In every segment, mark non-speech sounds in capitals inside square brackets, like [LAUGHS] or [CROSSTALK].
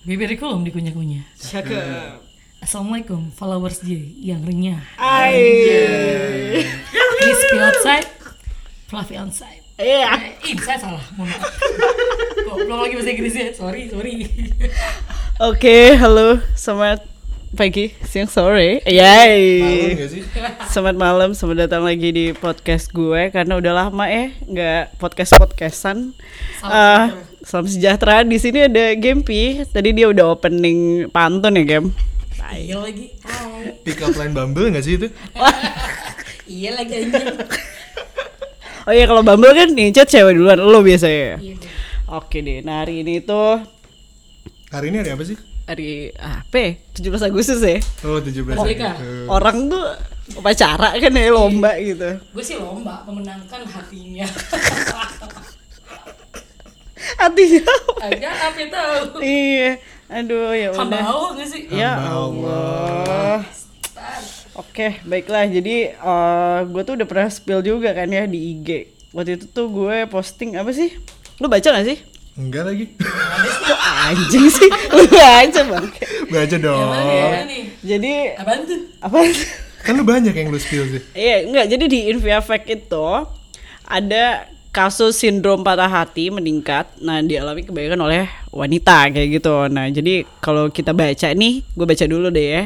Bibirikulum dikunyah-kunyah. Cakep. Assalamualaikum followers J yang renyah. Ay. Crispy outside, fluffy outside. Iya. Eh, ini saya salah, mohon maaf. Kok belum lagi bahasa Inggrisnya? Sorry, sorry. Oke, halo. Selamat pagi, siang, sore. Yay. Malam? Selamat malam, selamat datang lagi di podcast gue karena udah lama ya nggak podcast podcastan. Eh, salam sejahtera. Di sini ada Gempi. Tadi dia udah opening pantun ya, Gem. Iya lagi. Hai. Pick up line Bumble gak sih itu? [LAUGHS] Iya lagi anjing. Oh iya kalau Bumble kan nih chat cewek duluan, lo biasanya. Iya. deh. Oke deh, nah hari ini tuh Hari ini hari apa sih? hari apa? ya? 17 Agustus ya. Oh 17 Merdeka. Agustus. Orang tuh upacara kan ya lomba gitu. Gue sih lomba memenangkan hatinya. [LAUGHS] Hatinya. Agak apa tahu. iya. Aduh ya Hamba udah. Allah gak sih? Ya Hamba Allah. Oke, baiklah. Jadi eh gue tuh udah pernah spill juga kan ya di IG. Waktu itu tuh gue posting apa sih? Lu baca gak sih? Enggak lagi. Kok anjing sih? Lu baca bang. Baca dong. Ya? Jadi Apaan tuh? apa? Kan lu banyak yang lu spill sih. Iya, enggak. Jadi di Inviafact itu ada kasus sindrom patah hati meningkat. Nah, dialami kebanyakan oleh wanita kayak gitu. Nah, jadi kalau kita baca nih, gue baca dulu deh ya.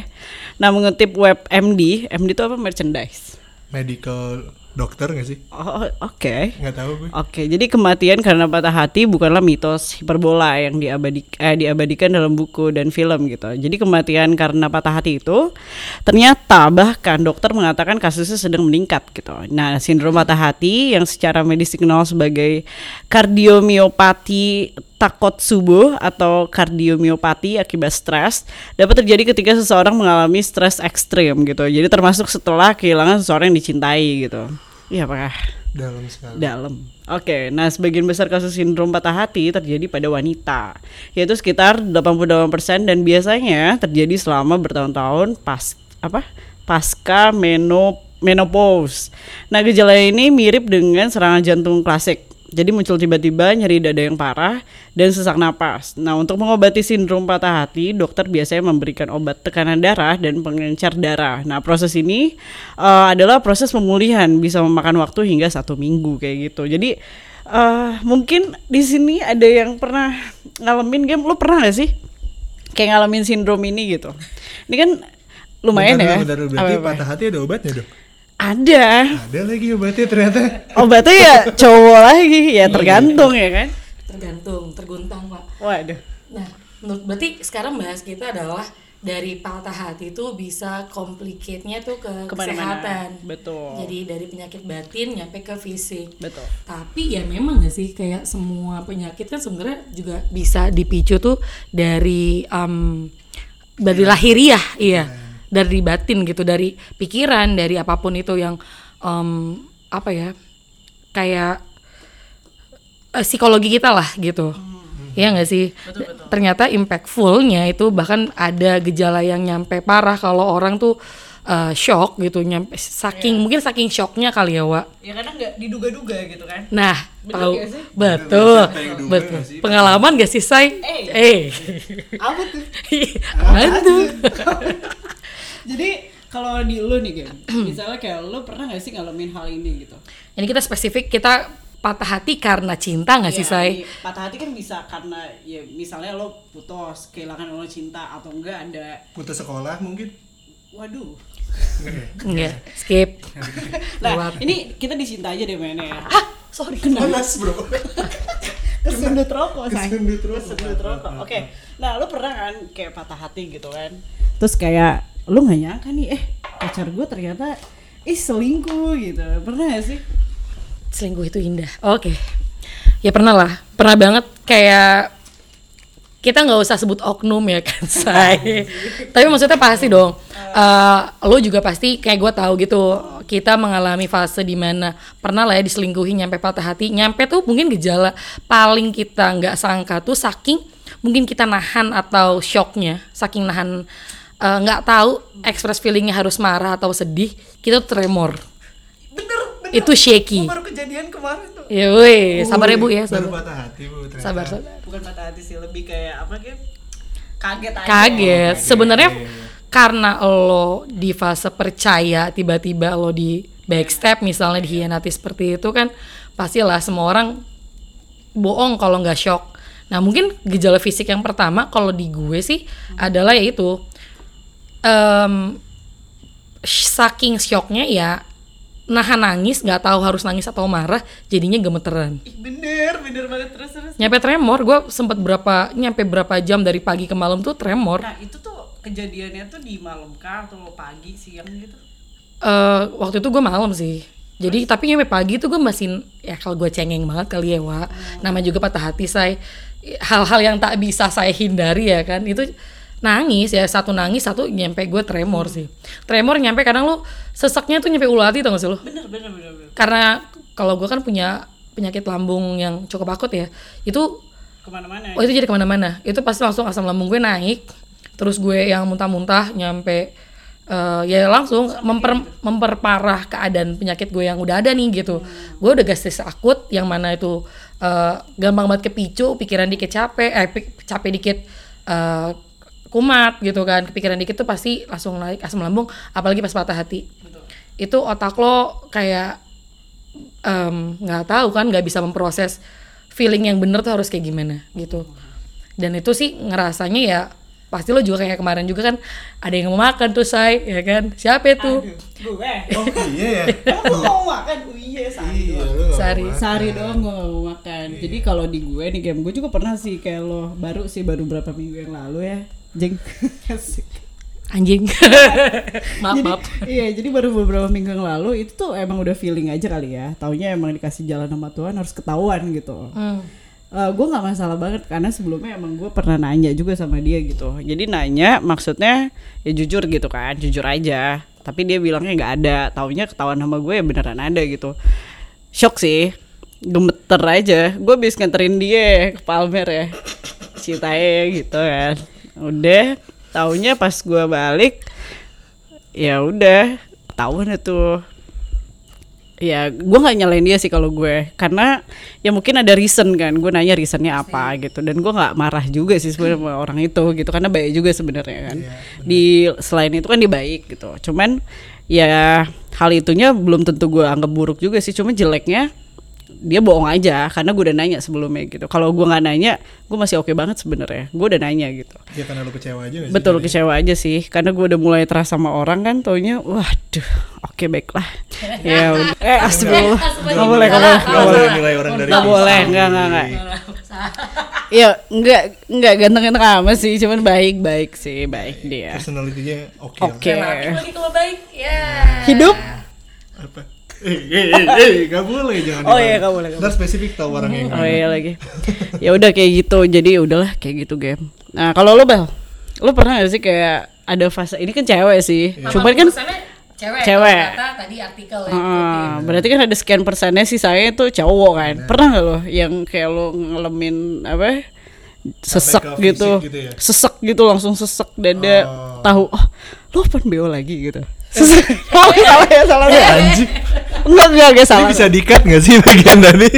Nah, mengutip web MD, MD itu apa merchandise? Medical dokter gak sih? Oh, oke. Nggak tahu gue. Oke, jadi kematian karena patah hati bukanlah mitos hiperbola yang diabadik, eh, diabadikan dalam buku dan film gitu. Jadi kematian karena patah hati itu ternyata bahkan dokter mengatakan kasusnya sedang meningkat gitu. Nah, sindrom patah hati yang secara medis dikenal sebagai kardiomiopati Takotsubo atau kardiomiopati akibat stres dapat terjadi ketika seseorang mengalami stres ekstrim gitu. Jadi termasuk setelah kehilangan seseorang yang dicintai gitu. Iya, apakah Dalam sekali. dalam. Oke, nah sebagian besar kasus sindrom patah hati terjadi pada wanita, yaitu sekitar 88% dan biasanya terjadi selama bertahun-tahun pas apa? pasca meno, menopause. Nah, gejala ini mirip dengan serangan jantung klasik. Jadi muncul tiba-tiba nyeri dada yang parah dan sesak napas. Nah, untuk mengobati sindrom patah hati, dokter biasanya memberikan obat tekanan darah dan pengencer darah. Nah, proses ini eh, adalah proses pemulihan, bisa memakan waktu hingga satu minggu kayak gitu. Jadi eh, mungkin di sini ada yang pernah ngalamin game, lu pernah gak sih kayak ngalamin sindrom ini gitu? Ini kan lumayan bentar ya. Bentar dulu. Berarti patah hati ada obatnya dong? Ada. Ada lagi obatnya ternyata. Obatnya ya cowok lagi, ya tergantung ya kan. Tergantung, terguntang pak. Waduh. Nah, menurut berarti sekarang bahas kita adalah dari patah hati itu bisa complicate-nya tuh ke Ke mana-mana. kesehatan. Betul. Jadi dari penyakit batin nyampe ke fisik. Betul. Tapi ya memang gak sih kayak semua penyakit kan sebenarnya juga bisa dipicu tuh dari em, dari lahiriah, iya. Dari batin gitu, dari pikiran, dari apa pun itu yang em, apa ya? Kayak eh, psikologi kita lah gitu. Iya nggak sih? Ternyata impactfulnya itu bahkan ada gejala yang nyampe parah kalau orang tuh eh, shock gitu nyampe saking mungkin saking shocknya kali ya, Wak. Ya karena nggak diduga-duga gitu kan. Nah, tahu gak sih? betul, betul. gak sih? Pengalaman gak sih, Say? Eh. Eh, Apa tuh? [LAUGHS] apaan tuh? Jadi kalau di lu nih kan, [CLEARS THROAT] misalnya kayak lu pernah gak sih ngalamin hal ini gitu? Ini kita spesifik kita patah hati karena cinta gak sih, Iya, Say? di- Patah hati kan bisa karena ya misalnya lo putus, kehilangan orang cinta atau enggak ada Putus sekolah mungkin. waduh. Enggak, skip. [LAUGHS] Nah, ini kita di cinta aja deh mainnya ya. Ah, sorry. Panas bro. Kesundut rokok, say. Kesundut rokok. Kesundut rokok. Oke. Nah, lu pernah kan kayak patah hati gitu kan? Terus kayak lu nggak nyangka nih, eh pacar gue ternyata ih selingkuh gitu. Pernah gak sih? Selingkuh itu indah. Oke. Ya pernah lah. Pernah banget kayak kita nggak usah sebut oknum ya kan, [LAUGHS] Say. Tapi maksudnya pasti dong. Eh, lo juga pasti kayak gue tahu gitu. Kita mengalami fase di mana pernah lah ya diselingkuhi nyampe patah hati. Nyampe tuh mungkin gejala paling kita nggak sangka tuh saking mungkin kita nahan atau shocknya, saking nahan eh, nggak tahu express feelingnya harus marah atau sedih, kita tremor. Bener, bener. Itu shaky. Baru kejadian kemarin tuh. Ya weh, sabar ya bu ya, Baru sabar. patah hati bu ternyata. Sabar, sabar. Bukan patah hati sih, lebih kayak apa kayak kaget aja. kaget sebenarnya karena lo di fase percaya tiba-tiba lo di backstep misalnya dihianati seperti itu kan pastilah semua orang bohong kalau nggak shock nah mungkin gejala fisik yang pertama kalau di gue sih adalah yaitu em, saking shocknya ya nahan nangis nggak tahu harus nangis atau marah jadinya gemeteran. Ih, bener bener banget. Terus terus nyampe tremor gue sempet berapa nyampe berapa jam dari pagi ke malam tuh tremor. Nah itu tuh kejadiannya tuh di malam kah atau pagi siang gitu? Eh, waktu itu gue malam sih. Jadi tapi nyampe pagi tuh gue masih ya kalau gue cengeng banget kali ya wa nama juga patah hati saya hal-hal yang tak bisa saya hindari ya kan itu nangis ya satu nangis satu nyampe gue tremor sih tremor nyampe kadang lu seseknya tuh nyampe ulu hati tau gak sih lu bener bener bener, bener. karena kalau gue kan punya penyakit lambung yang cukup akut ya itu ke mana-mana Oh itu jadi ke mana-mana. Itu pasti langsung asam lambung gue naik. Terus gue yang muntah-muntah nyampe eh, ya langsung memper, memperparah keadaan penyakit gue yang udah ada nih gitu. Gue udah gastris akut yang mana itu eh, gampang banget kepicu, pikiran dikit capek, eh capek dikit eh, kumat gitu kan. Kepikiran dikit tuh pasti langsung naik asam lambung, apalagi pas patah hati. Itu otak lo kayak em, nggak tahu kan nggak bisa memproses feeling yang bener tuh harus kayak gimana gitu. Dan itu sih ngerasanya ya pasti lo juga kayak kemarin juga kan ada yang mau makan tuh say ya kan? Siapa itu? Gue Oh iya. [LAUGHS] Ya. Lu mau makan? Oh iya sari Iya Sari. mau makan. Sehari doang gue gak mau makan. Jadi kalau di gue nih game Gue juga pernah sih kayak lo Baru sih baru berapa minggu yang lalu ya Jeng anjing. [LAUGHS] [LAUGHS] Maaf jadi, maaf. Iya jadi baru beberapa minggu yang lalu Itu tuh emang udah feeling aja kali ya. Taunya emang dikasih jalan sama Tuhan Harus ketahuan gitu. Hmm. Eh, gue nggak masalah banget karena sebelumnya emang gue pernah nanya juga sama dia gitu. Jadi nanya maksudnya ya jujur gitu kan jujur aja. Tapi dia bilangnya nggak ada. Taunya ketahuan sama gue ya beneran ada gitu. Shock sih. Gemeter aja. Gue habis nganterin dia ke Palmer ya. Ceritanya gitu kan udah taunya pas gue balik ya udah ketahuan itu ya gue nggak nyalain dia sih kalau gue karena ya mungkin ada reason kan gue nanya reasonnya apa gitu. Dan gue nggak marah juga sih sebenarnya sama orang itu gitu karena baik juga sebenarnya kan. Di selain itu kan dia baik gitu. Cuman ya hal itunya belum tentu gue anggap buruk juga sih cuma jeleknya dia bohong aja karena gue udah nanya sebelumnya gitu. Kalau gue nggak nanya gue masih oke banget sebenarnya. Gue udah nanya gitu. Ya karena lu kecewa aja gak sih? Betul Jadi- kecewa aja sih. Karena gue udah mulai terasa sama orang kan taunya waduh oke baiklah. [LAUGHS] Ya udah. Eh astagfirullah. nggak boleh. Nggak boleh Gak nggak boleh nilai orang dari nggak boleh nggak nggak nggak. [LAUGHS] Ya nggak nggak ganteng-ganteng amat sih cuman baik baik sih baik dia. Personalitinya oke. oke. Lagi kalau baik ya. Hidup? Apa? Eh, eh, eh, eh, gak boleh jangan. Oh iya, nggak boleh, nggak Ntar spesifik tau orang yang oh iya lagi ya udah kayak gitu jadi udahlah kayak gitu game nah kalau lo bel lo pernah gak sih kayak ada fase ini kan cewek sih cuman kan cewek Cewek. kata tadi artikel ya Ah, berarti kan ada sekian persennya sih saya itu cowok kan. Pernah nggak lo yang kayak lo ngalamin apa? Sesek gitu. gitu ya? Sesek gitu langsung sesek dada Oh. tahu oh lo open BO lagi gitu. [LAUGHS] Sesek. [LAUGHS] salah ya salah ya. Anjing. [LAUGHS] Enggak enggak enggak Ini salah. bisa dikat gak sih [LAUGHS] bagian tadi?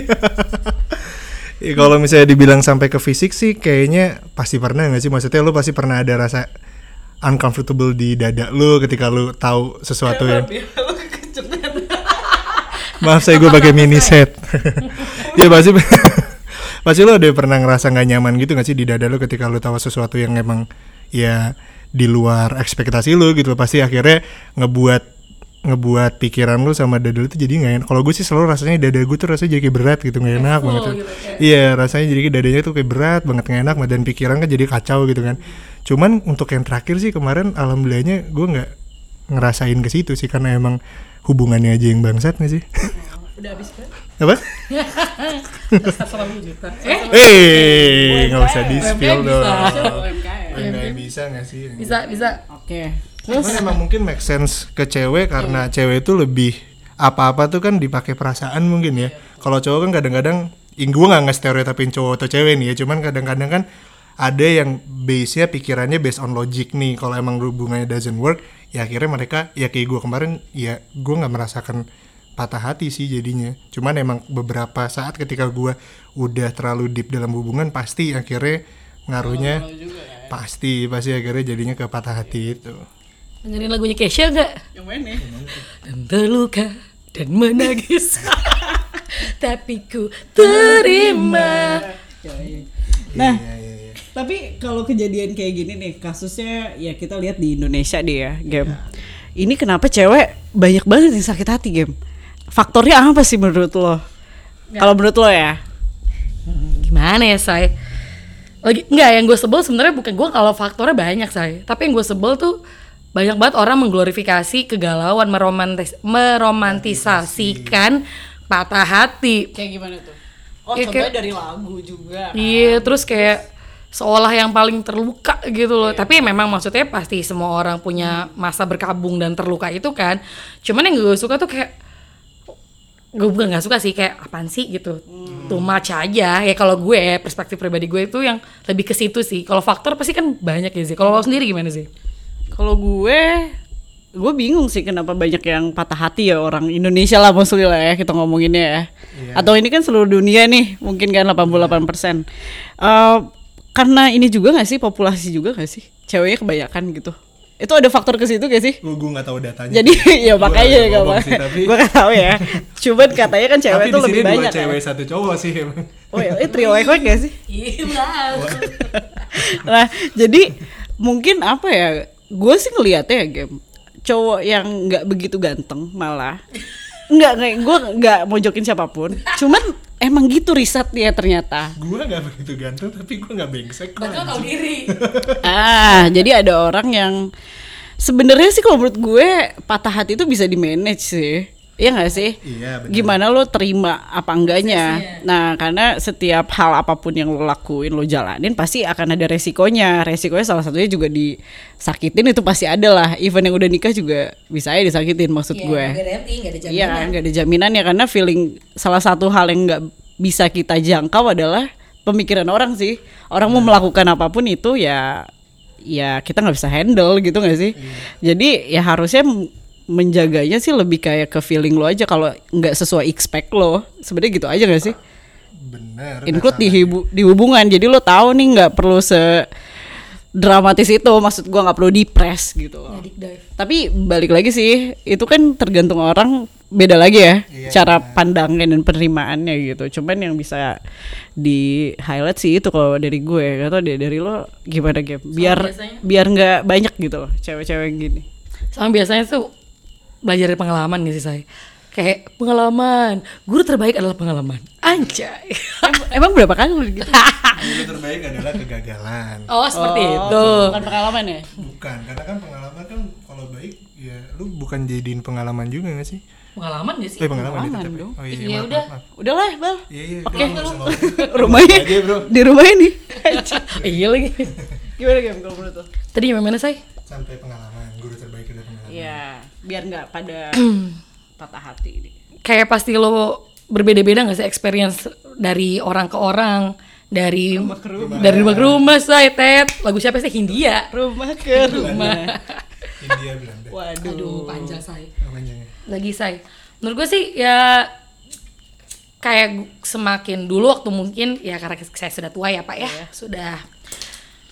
Ya, kalau misalnya dibilang sampai ke fisik sih kayaknya pasti pernah gak sih maksudnya lu pasti pernah ada rasa uncomfortable di dada lu ketika lu tahu sesuatu yang maaf saya gue pakai mini set [LAUGHS] ya pasti pasti lu ada pernah ngerasa nggak nyaman gitu gak sih di dada lu ketika lu tahu sesuatu yang emang ya di luar ekspektasi lu gitu pasti akhirnya ngebuat ngebuat pikiran lu sama dada lu tuh jadi nggak enak. Kalau gue sih selalu rasanya dada gue tuh rasanya jadi kayak berat gitu nggak enak full banget. gitu, kayak- Iya rasanya jadi kayak dadanya tuh kayak berat banget nggak enak dan pikiran kan jadi kacau gitu kan. Cuman untuk yang terakhir sih kemarin alhamdulillahnya gue nggak ngerasain ke situ sih karena emang hubungannya aja yang bangsat nggak sih? [LAUGHS] Udah habis kan? Apa? juta [LAUGHS] eh nggak usah di spill dong. bisa. Nggak bisa nggak sih? bisa bisa Oke. Cuman emang mungkin make sense ke cewek karena cewek itu lebih apa-apa tuh kan dipakai perasaan mungkin ya. Kalau cowok kan kadang-kadang, gue nggak nge-stereotipin cowok atau cewek nih ya, cuman kadang-kadang kan ada yang base-nya pikirannya based on logic nih. Kalau emang hubungannya doesn't work, ya akhirnya mereka ya kayak gue kemarin, ya gue nggak merasakan patah hati sih jadinya. Cuman emang beberapa saat ketika gue udah terlalu deep dalam hubungan, pasti akhirnya ngaruhnya pasti pasti akhirnya jadinya ke patah hati itu Dengerin lagunya Kesha nggak? Yang mana? Dan terluka dan menangis. [LAUGHS] Tapi ku terima. Nah, Iya, iya, iya. Tapi kalau kejadian kayak gini nih, kasusnya ya kita lihat di Indonesia deh ya, game. Ini kenapa cewek banyak banget yang sakit hati, game? Faktornya apa sih menurut lo? Kalau menurut lo ya? Gimana ya, say? Lagi nggak yang gue sebel sebenarnya bukan gue kalau faktornya banyak, say. Tapi yang gue sebel tuh banyak banget orang mengglorifikasi kegalauan, meromantis meromantisasikan patah hati. Kayak gimana tuh? Oh, Ya, contohnya kayak- dari lagu juga. Iya, terus kayak seolah yang paling terluka gitu loh. Tapi memang maksudnya pasti semua orang punya masa berkabung dan terluka itu kan. Cuman yang gue suka tuh kayak gue bukan nggak suka sih kayak apaan sih gitu. Too much aja. Ya kalau gue perspektif pribadi gue itu yang lebih ke situ sih. Kalau faktor pasti kan banyak ya sih. Kalau lo sendiri gimana sih? Kalau gue gue bingung sih kenapa banyak yang patah hati ya orang Indonesia lah maksudnya lah ya kita ngomonginnya ya. Atau ini kan seluruh dunia nih mungkin kan 88%. Eh karena ini juga gak sih populasi juga gak sih ceweknya kebanyakan gitu. Itu ada faktor ke situ gak sih? gue gue nggak tahu datanya Jadi [LAUGHS] ya Gua makanya gak apa. tapi Gue gak tahu ya. Cuman [LAUGHS] katanya kan cewek tapi tuh di lebih sini dua banyak. cewek kan? satu cowok sih Oh ya, ini trio ekor gak sih? Iya, nah jadi mungkin apa ya gue sih ngeliatnya ya game cowok yang nggak begitu ganteng malah. Nggak nggak gue nggak mojokin siapa pun. Cuman emang gitu risetnya ternyata. Gue nggak begitu ganteng tapi gue nggak brengsek kok tau diri. [LAUGHS] ah jadi ada orang yang sebenarnya sih kalau menurut gue patah hati itu bisa di manage sih Iya gak sih? Iya, benar. Gimana lo terima apa enggaknya? Nah, karena setiap hal apa pun yang lo lakuin, lo jalanin pasti akan ada resikonya. Resikonya salah satunya juga disakitin itu pasti ada lah. Even yang udah nikah juga bisa aja disakitin maksud gue. Iya gak ada jaminan ya karena feeling salah satu hal yang nggak bisa kita jangkau adalah pemikiran orang sih. Orang mau melakukan apa pun itu ya ya kita nggak bisa handle gitu nggak sih. Jadi ya harusnya menjaganya sih lebih kayak ke feeling lo aja kalau nggak sesuai expect lo. Sebenarnya gitu aja nggak sih? bener Include di, hibu- di hubungan. Jadi lo tahu nih nggak perlu se dramatis itu maksud gua nggak perlu depres gitu loh. Dive. Tapi balik lagi sih, itu kan tergantung orang beda lagi ya Iya, cara pandangnya dan penerimaannya gitu. Cuman yang bisa di highlight sih itu kalau dari gue atau dari, dari lo gimana game? Biar biasanya. biar nggak banyak gitu loh cewek-cewek gini. Sama biasanya tuh belajar dari pengalaman gitu sih saya. Kayak pengalaman, guru terbaik adalah pengalaman. Anjay. Em- Emang berapa kali lo gitu? Guru terbaik adalah kegagalan oh, seperti Oh, itu. Bukan pengalaman ya? bukan karena kan pengalaman kan kalau baik ya lu bukan jadiin pengalaman juga gak sih Pengalaman gak sih? eh pengalaman, Pengalaman itu tapi dong. oh iya, Ya maaf, udah. Udahlah, Bal. iya iya usah ngomong. Rumahnya aja bro di rumah ini. [LAUGHS] iya lagi. Gimana game kalau menurut lo? Tadi yang mana saya? sampai pengalaman guru terbaik adalah pengalaman Iya, biar nggak pada [CLEARS THROAT] patah hati ini. Kayak pasti lo berbeda-beda gak sih experience dari orang ke orang, dari dari rumah ke rumah, saya Ted. Lagu siapa sih? Hindia. Rumah ke rumah. [LAUGHS] India Belanda Waduh. Aduh, panjang saya. Panjangnya. lagi say menurut gue sih ya kayak semakin dulu waktu mungkin ya karena saya sudah tua ya pak ya sudah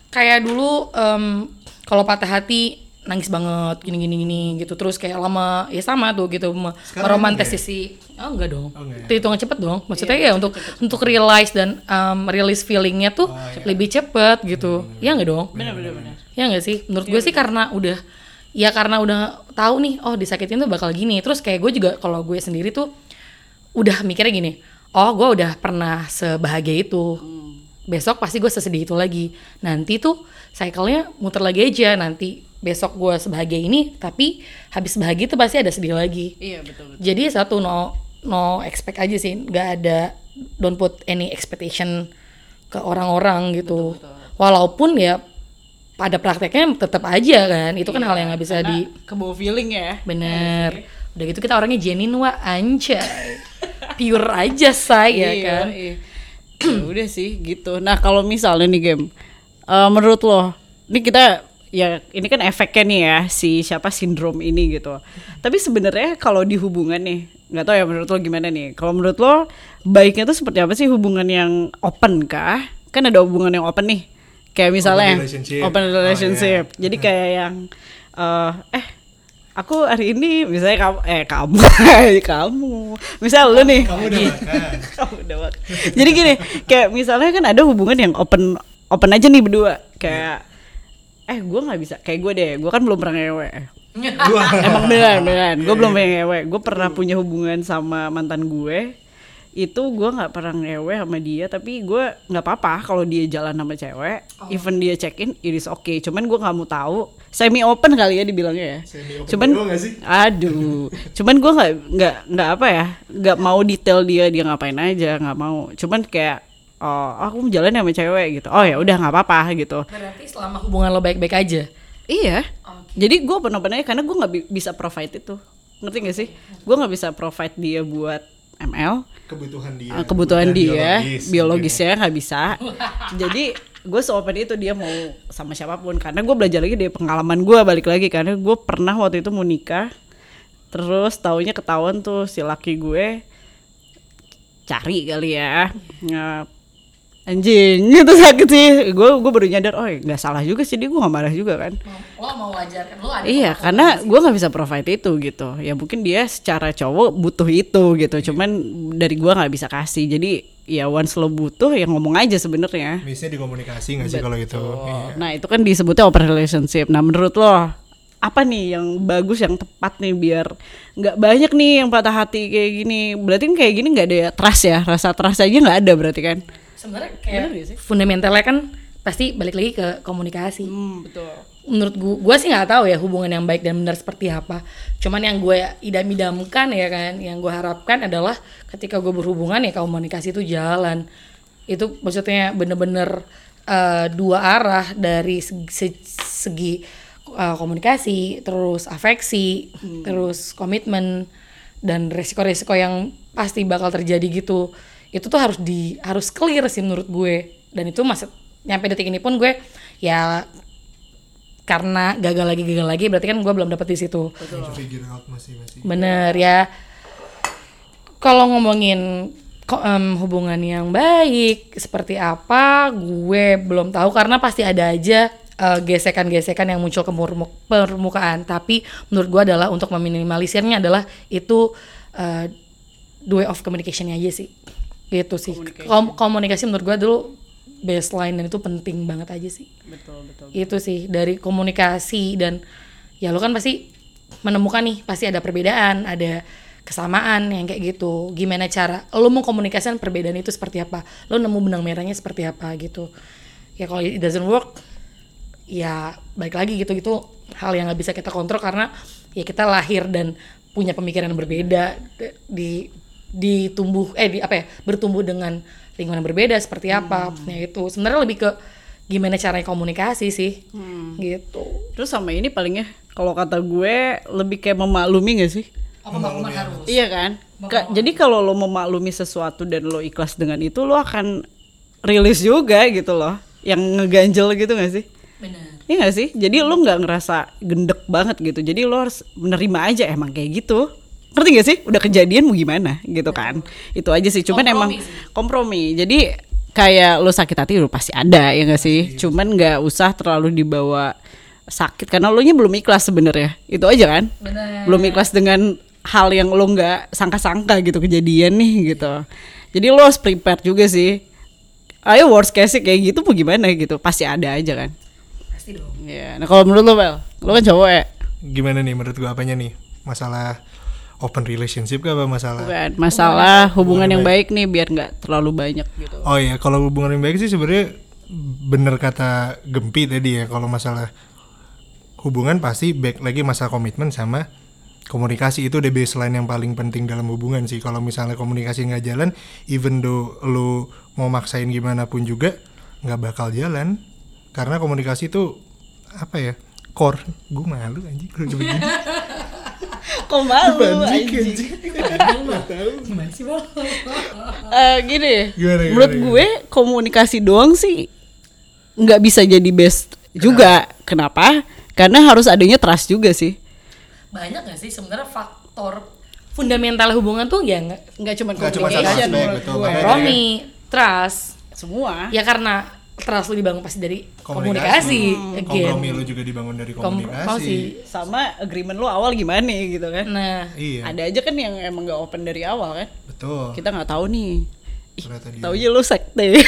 kayak dulu em, kalau patah hati nangis banget gini gini gini gitu terus kayak lama ya sama tuh gitu meromantisasi oh enggak dong Oh, enggak ya? itu hitungan cepet dong maksudnya ya untuk untuk realize dan um, release feelingnya tuh lebih cepet gitu ya enggak dong Benar benar benar. Ya nggak sih? Menurut gue sih karena udah ya karena udah tahu nih oh disakitin tuh bakal gini. Terus kayak gue juga kalau gue sendiri tuh udah mikirnya gini. Oh, gue udah pernah sebahagia itu. Besok pasti gue sesedih itu lagi. Nanti tuh cycle-nya muter lagi aja. Nanti besok gue sebahagia ini, tapi habis bahagia tuh pasti ada sedih lagi. Iya betul betul. Jadi satu no no expect aja sih, nggak ada don't put any expectation ke orang-orang gitu. Walaupun ya pada prakteknya tetap aja kan, itu kan hal yang nggak bisa di ke bawah feeling ya. bener. Udah gitu kita orangnya genuine wah anjay. Pure aja say ya Iya, kan. iya. [CLEARS THROAT] Ya udah sih gitu. Nah kalau misalnya nih game, eh, menurut lo, ini kita ya ini kan efeknya nih ya si siapa sindrom ini gitu. Tapi sebenarnya kalau di hubungan nih, nggak tahu ya menurut lo gimana nih. Kalau menurut lo baiknya tuh seperti apa sih hubungan yang open kah? Kan ada hubungan yang open nih. kayak misalnya Open relationship. open Oh, relationship jadi kayak yang eh eh aku hari ini misalnya kamu eh kamu [LAUGHS] kamu misal lu nih Kamu udah makan. [LAUGHS] kamu udah makan. jadi gini kayak misalnya kan ada hubungan yang open open aja nih berdua kayak eh gue nggak bisa. Kayak gue deh gue kan belum pernah ngewe. Emang beneran beneran. Gue Iya, belum iya. pengen ngewe. Gue pernah punya hubungan sama mantan gue. Itu gue nggak pernah ngewe sama dia tapi gue nggak apa-apa kalau dia jalan sama cewek. Oh. even dia check in it is okay. Cuman gue nggak mau tahu. Semi open kali ya dibilangnya ya. Cuman sih? aduh. Cuman gue nggak nggak nggak apa ya. Nggak mau detail dia dia ngapain aja nggak mau. Cuman kayak oh aku jalan sama cewek gitu oh ya udah nggak apa-apa gitu Berarti selama hubungan lo baik-baik aja. Iya. Jadi gue aja karena gue nggak bi- bisa provide itu. Ngerti gak sih? Gue nggak bisa provide dia buat ML, Kebutuhan dia. eh, kebutuhan dia, biologis, biologisnya nggak bisa. [LAUGHS] Jadi gue seopen itu dia mau sama siapa pun karena gue belajar lagi dari pengalaman gue balik lagi karena gue pernah waktu itu mau nikah terus taunya ketahuan tuh si laki gue cari kali ya Nge- anjing [LAUGHS] itu sakit sih gue gue baru nyadar oh nggak salah juga sih dia gue nggak marah juga kan Lo mau wajar kan lo ada Iya, karena gue nggak bisa provide itu gitu. Ya mungkin dia secara cowok butuh itu gitu. Cuman dari gue nggak bisa kasih. Jadi ya once lo butuh ya ngomong aja sebenarnya. Biasanya dikomunikasi nggak sih kalau itu? Iya. Nah itu kan disebutnya open relationship. Nah menurut lo apa nih yang bagus yang tepat nih biar nggak banyak nih yang patah hati kayak gini. Berarti kan kayak gini nggak ada trust ya. Rasa trust aja nggak ada berarti kan? Sebenarnya Bener kayak gak sih? fundamentalnya kan pasti balik lagi ke komunikasi. Hmm betul. menurut gua, gua sih nggak tahu ya hubungan yang baik dan benar seperti apa. Cuman yang gue idam-idamkan ya kan, yang gue harapkan adalah ketika gue berhubungan ya komunikasi itu jalan. Itu maksudnya bener-bener eh, dua arah dari segi, se- segi eh, komunikasi, terus afeksi, terus komitmen dan resiko-resiko yang pasti bakal terjadi gitu. Itu tuh harus di harus clear sih menurut gue. Dan itu masih nyampe detik ini pun gue ya karena gagal lagi gagal lagi berarti kan gue belum dapet di situ. Bener ya. Kalau ngomongin em, hubungan yang baik seperti apa gue belum tahu. Karena pasti ada aja eh, gesekan-gesekan yang muncul ke permukaan. Tapi menurut gue adalah untuk meminimalisirnya adalah itu eh, the way of communication aja sih gitu sih. Kom- komunikasi menurut gue dulu baseline dan itu penting banget aja sih. Betul betul. itu sih dari komunikasi dan ya lo kan pasti menemukan nih pasti ada perbedaan ada kesamaan yang kayak gitu. Gimana cara lo mau komunikasikan perbedaan itu seperti apa? Lo nemu benang merahnya seperti apa gitu. Ya kalau it doesn't work ya balik lagi gitu. Gitu hal yang nggak bisa kita kontrol karena ya kita lahir dan punya pemikiran yang berbeda di ditumbuh eh di apa ya bertumbuh dengan lingkungan yang berbeda seperti apa ya itu sebenarnya lebih ke gimana caranya komunikasi sih gitu Terus sama ini palingnya kalau kata gue lebih kayak memaklumi gak sih? apa maklumat harus Iya kan? Ka- jadi kalau lo memaklumi sesuatu dan lo ikhlas dengan itu lo akan rilis juga gitu loh. Yang ngeganjel gitu gak sih? benar Iya gak sih? Jadi lo nggak ngerasa gendek banget gitu. Jadi lo harus menerima aja emang kayak gitu. Ngerti gak sih? Udah kejadian mau gimana gitu kan? Itu aja sih. Cuman Kompromi emang sih. kompromi. Jadi kayak lo sakit hati udah pasti ada ya gak sih? Cuman nggak usah terlalu dibawa sakit karena lo nya belum ikhlas sebenarnya. Itu aja kan? benar belum ikhlas dengan hal yang lo nggak sangka-sangka gitu kejadian nih gitu. Jadi lo harus prepare juga sih. Ayo worst case kayak gitu mau gimana gitu pasti ada aja kan. pasti dong Ya, nah kalau menurut lo Bel, lo kan cowok ya, Gimana nih menurut gua apanya nih? Masalah open relationship kah apa masalah? bukan masalah hubungan yang baik nih biar nggak terlalu banyak gitu. Oh iya, kalau hubungan yang baik sih sebenarnya bener kata Gempi tadi ya. Kalau masalah hubungan pasti baik lagi masalah komitmen sama komunikasi itu udah baseline yang paling penting dalam hubungan sih. Kalau misalnya komunikasi nggak jalan, even though lo mau maksain gimana pun juga nggak bakal jalan karena komunikasi itu apa ya core. Gue malu anjing [LAUGHS] begini. Kok malu Anjing, anjing? anjing. gimana sih bang Eh, gini, Gimana, gimana, menurut gimana? gue komunikasi doang sih nggak bisa jadi best juga. Kenapa? Karena harus adanya trust juga sih. banyak gak sih sebenarnya faktor fundamental hubungan tuh ya nggak cuma aspek, betul. Makanya kompromi trust Semua. ya karena trust lu dibangun pasti dari komunikasi, again. kompromi lu juga dibangun dari Komunikasi. komunikasi sama agreement lu awal gimana gitu kan? Nah, iya. Ada aja kan yang emang gak open dari awal kan? Betul. Kita nggak tahu nih. Ih, dia. taunya lu sekte.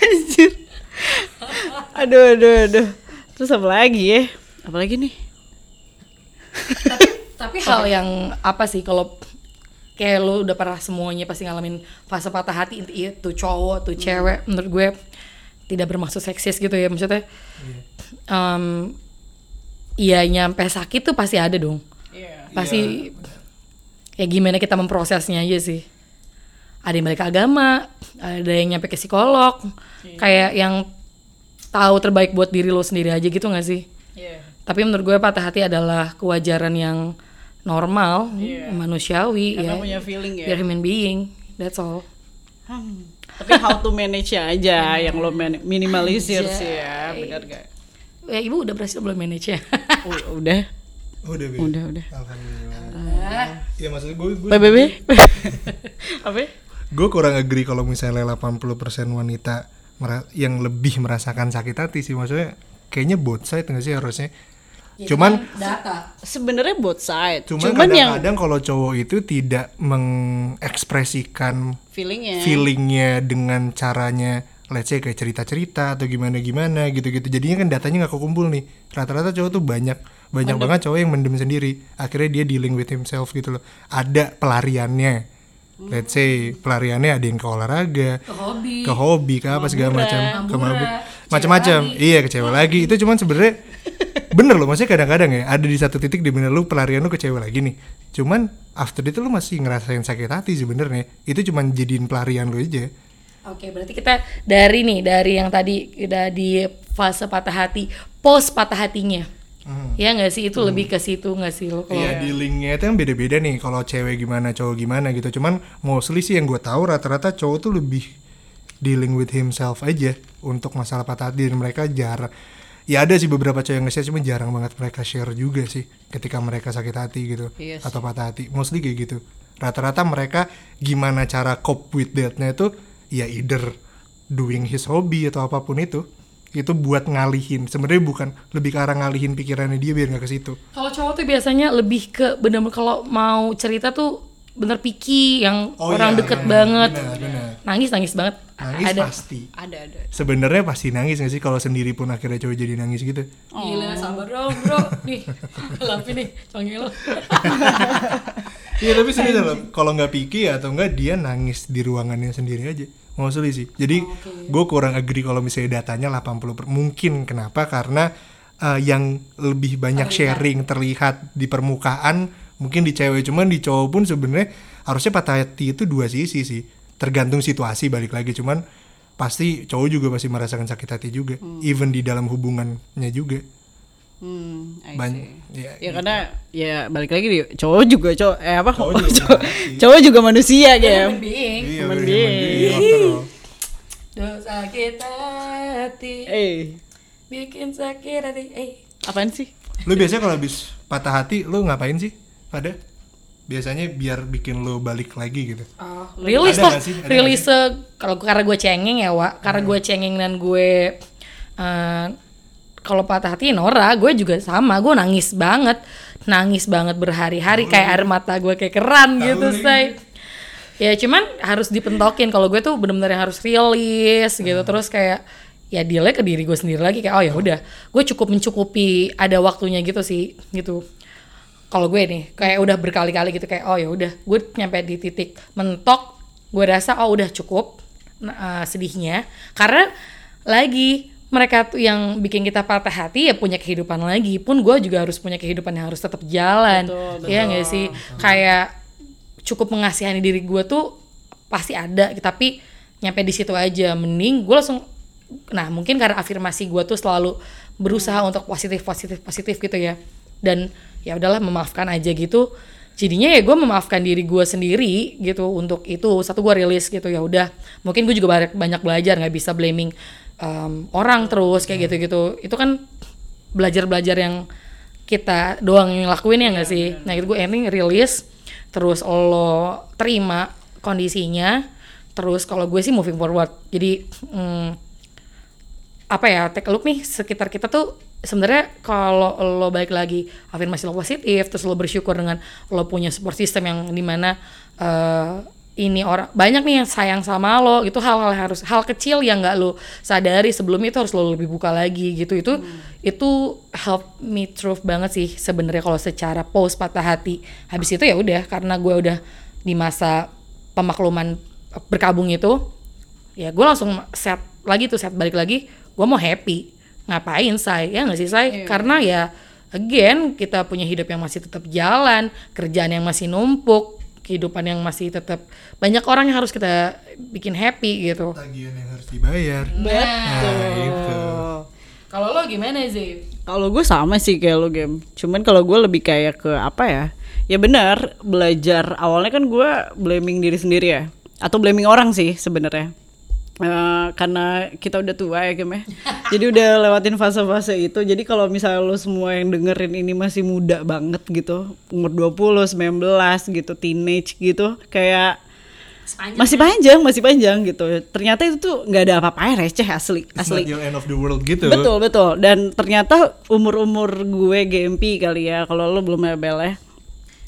Anjir [LAUGHS] aduh aduh aduh. Terus apa lagi ya? Apa lagi nih? Tapi hal yang apa sih kalau kayak lu udah pernah semuanya pasti ngalamin fase patah hati itu cowok tuh cewek menurut gue tidak bermaksud seksis gitu ya maksudnya em, ya nyampe sakit tuh pasti ada dong. Iya. pasti ya gimana kita memprosesnya aja sih. Ada yang balik agama ada yang nyampe ke psikolog kayak yang tahu terbaik buat diri lo sendiri aja gitu gak sih? Iya. tapi menurut gue patah hati adalah kewajaran yang normal manusiawi karena ya. punya feeling ya. Human being that's all. Hmm. tapi how to manage aja yang lo minimalisir Anjay. sih ya benar gak ya ibu udah berhasil belum manage ya [LAUGHS] udah? Udah Bi. udah udah. Alhamdulillah. Ya maksud gue gue PBB apa? Ya? gue kurang agree kalau misalnya 80% wanita yang lebih merasakan sakit hati sih. Maksudnya kayaknya both side nggak sih harusnya cuman data. Sebenarnya both side. Cuman, cuman, yang kadang-kadang kalau cowok itu tidak mengekspresikan feelingnya. feelingnya dengan caranya let's say kayak cerita-cerita atau gimana-gimana gitu-gitu. Jadinya kan datanya nggak kekumpul nih. Rata-rata cowok tuh banyak banyak banget cowok yang mendem sendiri. Akhirnya dia dealing with himself gitu loh. Ada pelariannya. Let's say pelariannya ada yang ke olahraga ke hobi. ke hobi ke apa segala macam ke mabuk macam-macam. iya kecewa lagi. Itu cuman sebenarnya bener loh maksudnya kadang-kadang ya ada di satu titik di mana lu pelarian lu kecewa lagi nih. Cuman after itu lu masih ngerasain sakit hati sebenarnya. Itu cuman jadiin pelarian lu aja. Oke, berarti kita dari nih, dari yang tadi udah di fase patah hati, post patah hatinya. Ya nggak sih, itu lebih ke situ nggak sih lo? kalau- Iya dealingnya itu kan beda-beda nih. Kalau cewek gimana cowok gimana gitu. Cuman mostly sih yang gue tahu rata-rata cowok tuh lebih dealing with himself aja untuk masalah patah hati. Dan mereka jarang ya ada sih beberapa cowok yang nge-share cuma jarang banget mereka share juga sih ketika mereka sakit hati gitu Iya atau patah hati. Mostly kayak gitu. Rata-rata mereka gimana cara cope with that-nya itu ya either doing his hobby atau apa pun itu itu buat ngalihin. Sebenarnya bukan lebih ke arah ngalihin pikirannya dia biar nggak ke situ. Kalau cowok tuh biasanya lebih ke bener-bener kalau mau cerita tuh bener piki yang Oh orang iya, deket benar, banget, benar, benar. nangis nangis banget. nangis ada. pasti. Ada ada sebenarnya pasti nangis gak sih kalau sendiri pun akhirnya cowok jadi nangis gitu? Gila, sabar dong bro. Nih, [LAUGHS] lampi nih, panggil lo. [LAUGHS] iya tapi serius loh kalau nggak pikir atau enggak dia nangis di ruangannya sendiri aja. Mostly sih jadi gue kurang agree kalau misalnya datanya 80 per mungkin. Kenapa? Karena eh, yang lebih banyak sharing terlihat di permukaan mungkin di cewek cuman di cowok pun sebenarnya harusnya patah hati itu dua sisi sih. Tergantung situasi balik lagi cuman pasti cowok juga pasti merasakan sakit hati juga even di dalam hubungannya juga. Hmm banyak ya, ya karena ya balik lagi nih cowok juga cowok eh apa? Cowok [LAUGHS] cowok, juga cowok, juga manusia ya. Human being. iya Human human being. Dosa kita hati. Eh. Bikin sakit hati. Eh, apaan sih? Lu biasanya kalau habis patah hati lu ngapain sih? Pada biasanya biar bikin lu balik lagi gitu. Oh, rilis Ada lah, sih? Ada rilis kalau karena gue cengeng ya, Wak. Karena gue cengeng dan gue eh, kalau patah hati Nora, gue juga sama, gue nangis banget, nangis banget berhari-hari kayak air mata gue kayak keran gitu, say. Ya cuman harus dipentokin. Kalau gue tuh bener-bener yang harus rilis gitu, terus kayak ya dealnya ke diri gue sendiri lagi. Kayak oh ya udah, gue cukup mencukupi ada waktunya gitu sih, gitu kalau gue nih kayak udah berkali-kali gitu kayak oh ya udah gue nyampe di titik mentok gue rasa oh udah cukup eh, sedihnya. Karena lagi mereka tuh yang bikin kita patah hati ya punya kehidupan lagi pun gue juga harus punya kehidupan yang harus tetap jalan. Betul, ya nggak sih? Kayak cukup mengasihani diri gue tuh pasti ada tapi nyampe di situ aja. Mending gue langsung nah mungkin karena afirmasi gue tuh selalu berusaha untuk positif positif positif gitu ya dan ya udahlah memaafkan aja gitu. Jadinya ya gue memaafkan diri gue sendiri gitu untuk itu. Satu gue rilis gitu ya udah. Mungkin gue juga banyak banyak belajar nggak bisa blaming um, orang terus kayak gitu gitu itu kan belajar belajar yang kita doang yang lakuin ya nggak Iya, sih? nah itu gue ending rilis terus lo terima kondisinya terus kalau gue sih moving forward. Jadi mm, apa ya take a look nih sekitar kita tuh sebenarnya kalau lo balik lagi afirmasi lo positif terus lo bersyukur dengan lo punya support system yang di mana eh, ini orang banyak nih yang sayang sama lo itu hal-hal harus hal kecil yang nggak lo sadari sebelum itu harus lo lebih buka lagi gitu. Itu itu help me truth banget sih sebenarnya kalau secara post patah hati. Habis itu ya udah karena gue udah di masa pemakluman berkabung itu ya gue langsung set lagi tuh set balik lagi gue mau happy ngapain say ya nggak sih say karena ya again kita punya hidup yang masih tetap jalan kerjaan yang masih numpuk kehidupan yang masih tetap banyak orang yang harus kita bikin happy gitu tagihan yang harus dibayar Betul. nah itu kalau lo gimana sih Kalau gue sama sih kayak lo game. Cuman kalau gue lebih kayak ke apa ya? Ya benar, belajar awalnya kan gue blaming diri sendiri ya. Atau blaming orang sih sebenarnya. Eh, karena kita udah tua ya game ya. Jadi udah lewatin fase-fase itu. Jadi kalau misalnya lo semua yang dengerin ini masih muda banget gitu, umur 20, 19 gitu, teenage gitu, kayak masih panjang, masih panjang gitu. Ternyata itu tuh nggak ada apa-apanya receh asli, It's asli. not your end of the world gitu Betul betul dan ternyata umur umur gue GMP kali ya kalau lo belum mebel ya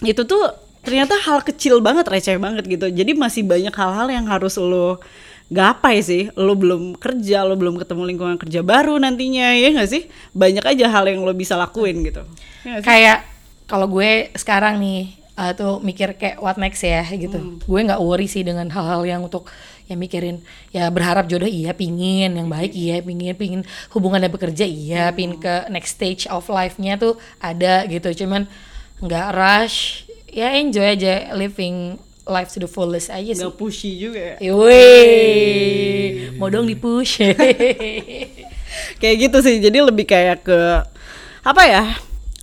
itu tuh ternyata hal kecil banget receh banget gitu jadi masih banyak hal-hal yang harus lo gapai sih. Lo belum kerja lo belum ketemu lingkungan kerja baru nantinya ya nggak sih? Banyak aja hal yang lo bisa lakuin gitu. Ya kayak kalau gue sekarang nih uh, tuh mikir kayak what next ya gitu. Gue nggak worry sih dengan hal-hal yang untuk ya mikirin ya berharap jodoh iya pingin yang baik iya pingin pingin hubungan dan bekerja iya pingin ke next stage of life-nya tuh ada gitu. Cuman nggak rush ya enjoy aja living life to the fullest aja sih. Nggak pushy juga ya? Wih, mau dong di push. [LAUGHS] kayak gitu sih. Jadi lebih kayak ke apa ya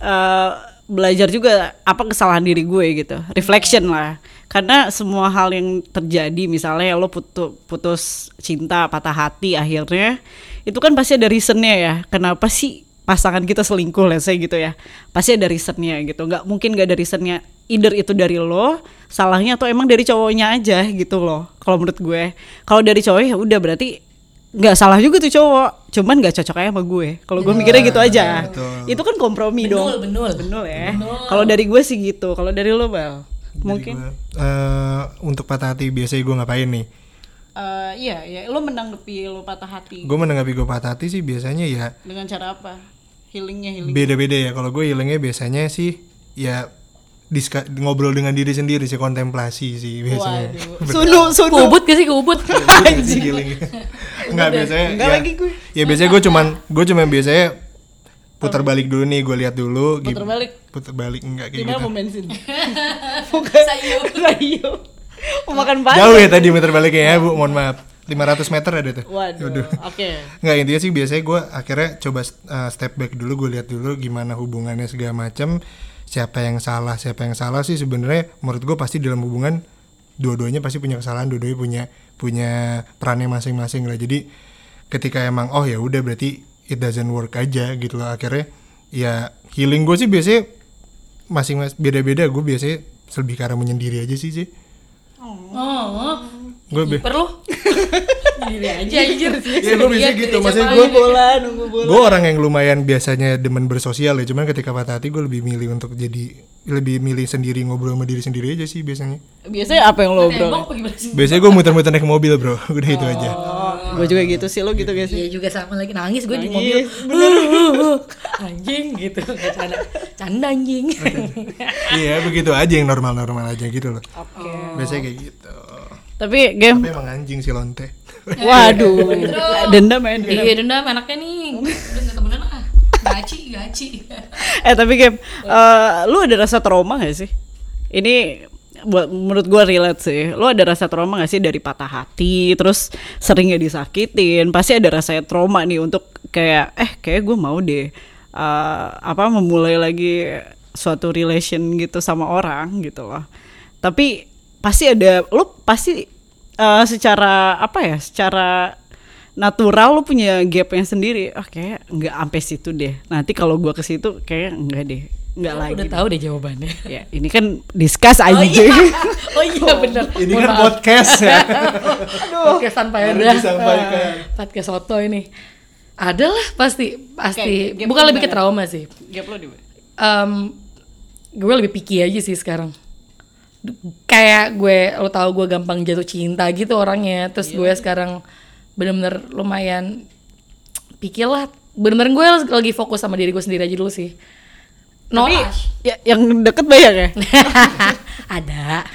eh, belajar juga apa kesalahan diri gue gitu. Reflection lah. Karena semua hal yang terjadi misalnya lo putus putus cinta patah hati akhirnya itu kan pasti ada reasonnya ya. Kenapa sih pasangan kita selingkuh let's say gitu ya. Pasti ada reasonnya gitu. Nggak mungkin nggak ada reasonnya either itu dari lo salahnya atau emang dari cowoknya aja gitu loh kalau menurut gue. Kalau dari cowok ya udah berarti nggak salah juga tuh cowok cuman nggak cocok aja sama gue. Kalau gue mikirnya gitu aja. Betul. itu kan kompromi Benul, dong. benul. benul ya. Kalau dari gue sih gitu. Kalau dari lo bal mungkin? gua, eh, untuk patah hati biasanya gue ngapain nih? Eh, iya ya lo menanggapi lo patah hati. Gue menanggapi gue patah hati sih biasanya ya dengan cara apa? Healingnya healing beda-beda ya. Kalau gue healingnya biasanya sih ya diska- ngobrol dengan diri sendiri sih kontemplasi sih biasanya. Waduh. Sunu sunu. Kubut gak sih kubut? [LAUGHS] Anjing. healing [LAUGHS] nggak biasanya Nggak ya, lagi gue. ya biasanya gue cuman gue cuman biasanya putar balik dulu nih gue lihat dulu. Putar balik? putar balik enggak kayak gimana gitu. mau bensin? [LAUGHS] Bukan. Sayur. sayur. Mau makan padang jauh ya tadi meter baliknya ya bu mohon maaf. 500 meter ada tuh. Waduh oke. Nggak intinya sih biasanya gue akhirnya coba uh, step back dulu gue lihat dulu gimana hubungannya segala macam siapa yang salah siapa yang salah sih sebenarnya menurut gue pasti dalam hubungan dua-duanya pasti punya kesalahan dua-duanya punya punya perannya masing-masing lah. Jadi ketika emang oh ya udah berarti it doesn't work aja gitu loh akhirnya ya healing gue sih biasanya masing-masing beda-beda. Gue biasanya lebih arah menyendiri aja sih sih Oh, gue be- lo. Sendiri aja anjir. ya gue biasanya gitu maksudnya gue lagi? bola nunggu bola gue orang yang lumayan biasanya demen bersosial ya cuman ketika patah hati gue lebih milih untuk jadi lebih milih sendiri ngobrol sama diri sendiri aja sih biasanya biasanya apa yang lo sih? biasanya gue muter-muter naik mobil bro [LAUGHS] udah itu aja gue juga gitu sih lo gitu gak sih Iya juga sama lagi nangis gue di mobil. [LAUGHS] anjing gitu. Canda, canda anjing. iya begitu aja yang normal-normal aja gitu loh biasanya kayak gitu tapi game tapi emang anjing si lonte [LAUGHS] waduh dendam ya dendam. Iya dendam anaknya nih. Udah nggak temenan ah. Gaci, gaci. [LAUGHS] eh tapi game eh, lu ada rasa trauma gak sih ini buat menurut gua relate sih lu ada rasa trauma gak sih dari patah hati terus seringnya disakitin pasti ada rasa trauma nih untuk kayak eh kayak gue mau deh eh, apa memulai lagi suatu relation gitu sama orang gitu loh tapi pasti ada lu pasti eh, secara apa ya secara natural lu punya gapnya sendiri oh kayak nggak sampai situ deh nanti kalau gua ke situ kayak enggak deh nggak lagi Udah tahu deh jawabannya. ya ini kan discuss aja Oh iya [LAUGHS] bener. Ini Mohon kan maaf. podcast ya. [LAUGHS] podcast tanpa disampaikan. Podcast soto ini. Ada lah pasti pasti. Gap Bukan lebih ke trauma sih. gap lo di mana? Em, gue lebih picky aja sih sekarang. Kayak gue, lo tau gue gampang jatuh cinta gitu orangnya. Terus gue sekarang bener-bener lumayan picky lah. Bener-bener gue lagi fokus sama diri gue sendiri aja dulu sih. No Tapi ya, yang deket banyak ya? [LAUGHS] ada,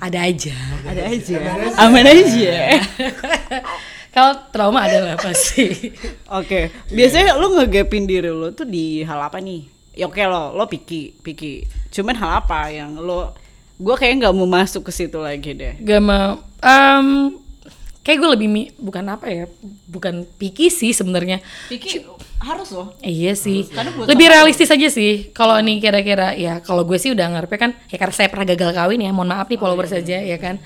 ada aja. Ada aja. Aman aja. [LAUGHS] Kalau trauma ada lah pasti. Oke, biasanya lu ngegapin diri lu tuh di hal apa nih? Ya oke lo, lo picky, picky. Cuman hal apa yang lo gue kayak nggak mau masuk ke situ lagi deh. Gak mau. em, kayak gue lebih mi- bukan apa ya, bukan picky sih sebenarnya. Picky harus loh. Eh, Iya sih. Buat Lebih realistis aja sih. Kalau nih kira-kira ya kalau gue sih udah ngarepnya kan ya karena saya pernah gagal kawin ya. Mohon maaf nih followers saja ya kan.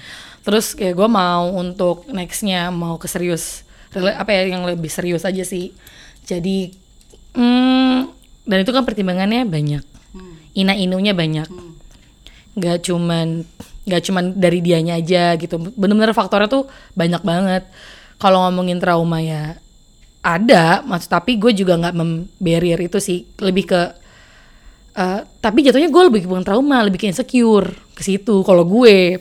Terus kayak gue mau untuk nextnya mau ke serius apa ya yang lebih serius aja sih. Jadi hmm, dan itu kan pertimbangannya banyak. Ina inunya banyak. Gak cuman gak cuman dari dianya aja gitu. Bener-bener faktornya tuh banyak banget. Kalau ngomongin trauma ya ada maksud tapi gue juga nggak membarier itu sih lebih ke eh, tapi jatuhnya gue lebih bukan trauma lebih ke insecure ke situ kalau gue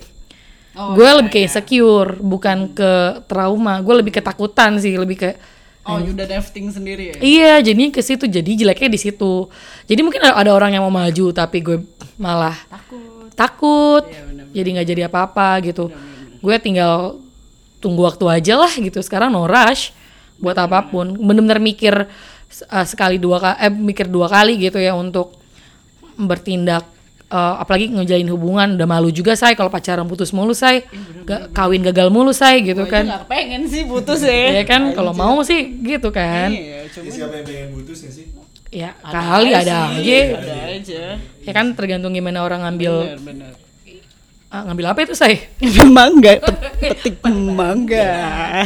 gue lebih ke insecure bukan ke trauma gue lebih ketakutan sih lebih ke Oh, udah drafting sendiri ya? iya jadi ke situ jadi jeleknya di situ jadi mungkin ada orang yang mau maju tapi gue malah Takut. Takut Iya, benar, jadi nggak jadi apa-apa gitu. Gue tinggal tunggu waktu aja lah gitu. Sekarang no rush buat apa pun. bener-bener mikir uh, sekali dua kali eh mikir dua kali gitu ya untuk bertindak uh, apalagi ngejalin hubungan. Udah malu juga saya kalau pacaran putus mulu saya Ga- kawin gagal mulu saya gitu Kan? kan. Gak pengen sih putus ya. ya kan? Kalau mau sih gitu kan. Iya, cuma Siapa yang pengen putus ya sih? Ya kali ada aja ada aja. ya kan tergantung gimana orang ngambil Bener, bener. ah, ngambil apa itu saya mangga, petik mangga.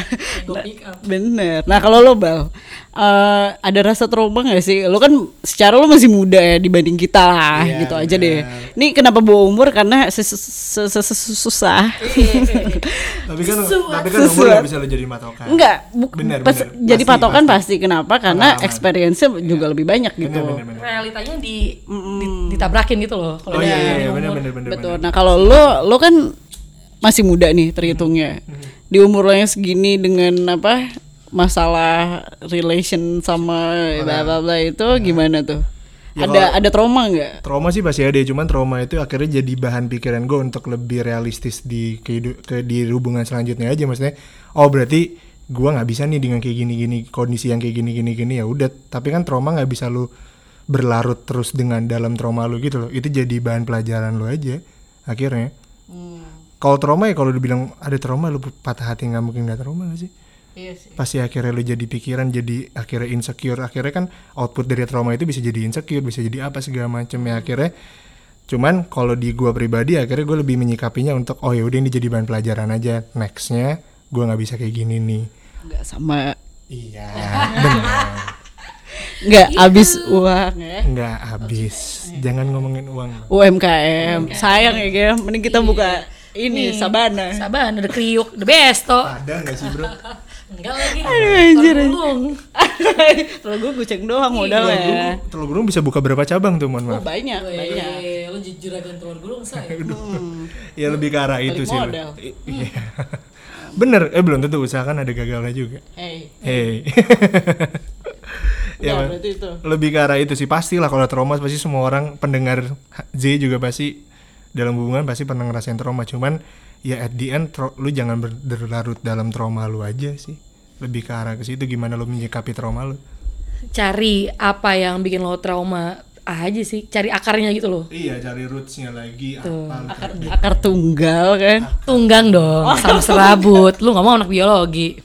Bener. Nah kalau lo bal, eh, ada rasa trauma gak sih? Lo kan secara lo masih muda ya dibanding kita lah, Iya, gitu aja bener. deh. Ini kenapa bawa umur? Karena susah. [LAUGHS] Tapi kan tapi kan umur gak bisa lo jadi matokan. Enggak, bu- Bener, pas- bener. jadi Pasti, patokan pasti. pasti. Kenapa? Karena experience-nya juga lebih banyak gitu. Bener, bener, bener. realitanya di, di- ditabrakin gitu loh kalau Oh iya iya, iya umur. bener bener bener. Betul. Nah kalau lo lo kan masih muda nih terhitungnya. Di umur lo yang segini dengan apa masalah relation sama bla bla bla itu gimana tuh? Ya, ada ada trauma nggak? Trauma sih pasti ada, cuman trauma itu akhirnya jadi bahan pikiran gue untuk lebih realistis di kehidu- ke di hubungan selanjutnya aja maksudnya. Oh berarti gua nggak bisa nih dengan kayak gini-gini kondisi yang kayak gini-gini gini ya udah. Tapi kan trauma nggak bisa lu berlarut terus dengan dalam trauma lu gitu loh. Itu jadi bahan pelajaran lu aja akhirnya. Kalau trauma ya kalau dibilang ada trauma lu patah hati nggak mungkin nggak trauma gak sih? Iya sih. pasti akhirnya lu jadi pikiran jadi akhirnya insecure. Akhirnya kan output dari trauma itu bisa jadi insecure bisa jadi apa segala macam ya. Akhirnya cuman kalau di gua pribadi akhirnya gue lebih menyikapinya untuk oh ya udah ini jadi bahan pelajaran aja. Nextnya gua nggak bisa kayak gini nih. Nggak sama. Iya [LAUGHS] benar. Nggak habis uang ya. nggak habis. Jangan ngomongin uang. UMKM. Sayang ya Gem, mending kita buka ini Sabana. Saban ada kriuk the best toh ada nggak sih bro [LAUGHS] enggak lagi Aduh, anjir. Tolong. Kalau gue goceng doang modal ya. telur gulung bisa buka berapa cabang tuh mohon Oh, maaf banyak, banyak. Eh, lo jujur aja telur gulung saya [LAUGHS] ya lebih ke arah itu Balik sih lu. modal. Iya [LAUGHS] bener eh belum tentu usahakan ada gagalnya juga Hey, hey ya, ya, berarti itu. lebih ke arah itu sih pastilah kalau trauma pasti semua orang pendengar Z juga pasti dalam hubungan pasti pernah ngerasain trauma. Cuman ya at the end tro- lu jangan ber- berlarut dalam trauma lu aja sih. Lebih ke arah ke situ gimana lu menyikapi trauma lu. Cari apa yang bikin lo trauma aja sih. Cari akarnya gitu loh. Iya cari rootsnya lagi apa Akar, akar tunggal kan. tunggang dong sama serabut. Lu ngomong anak biologi.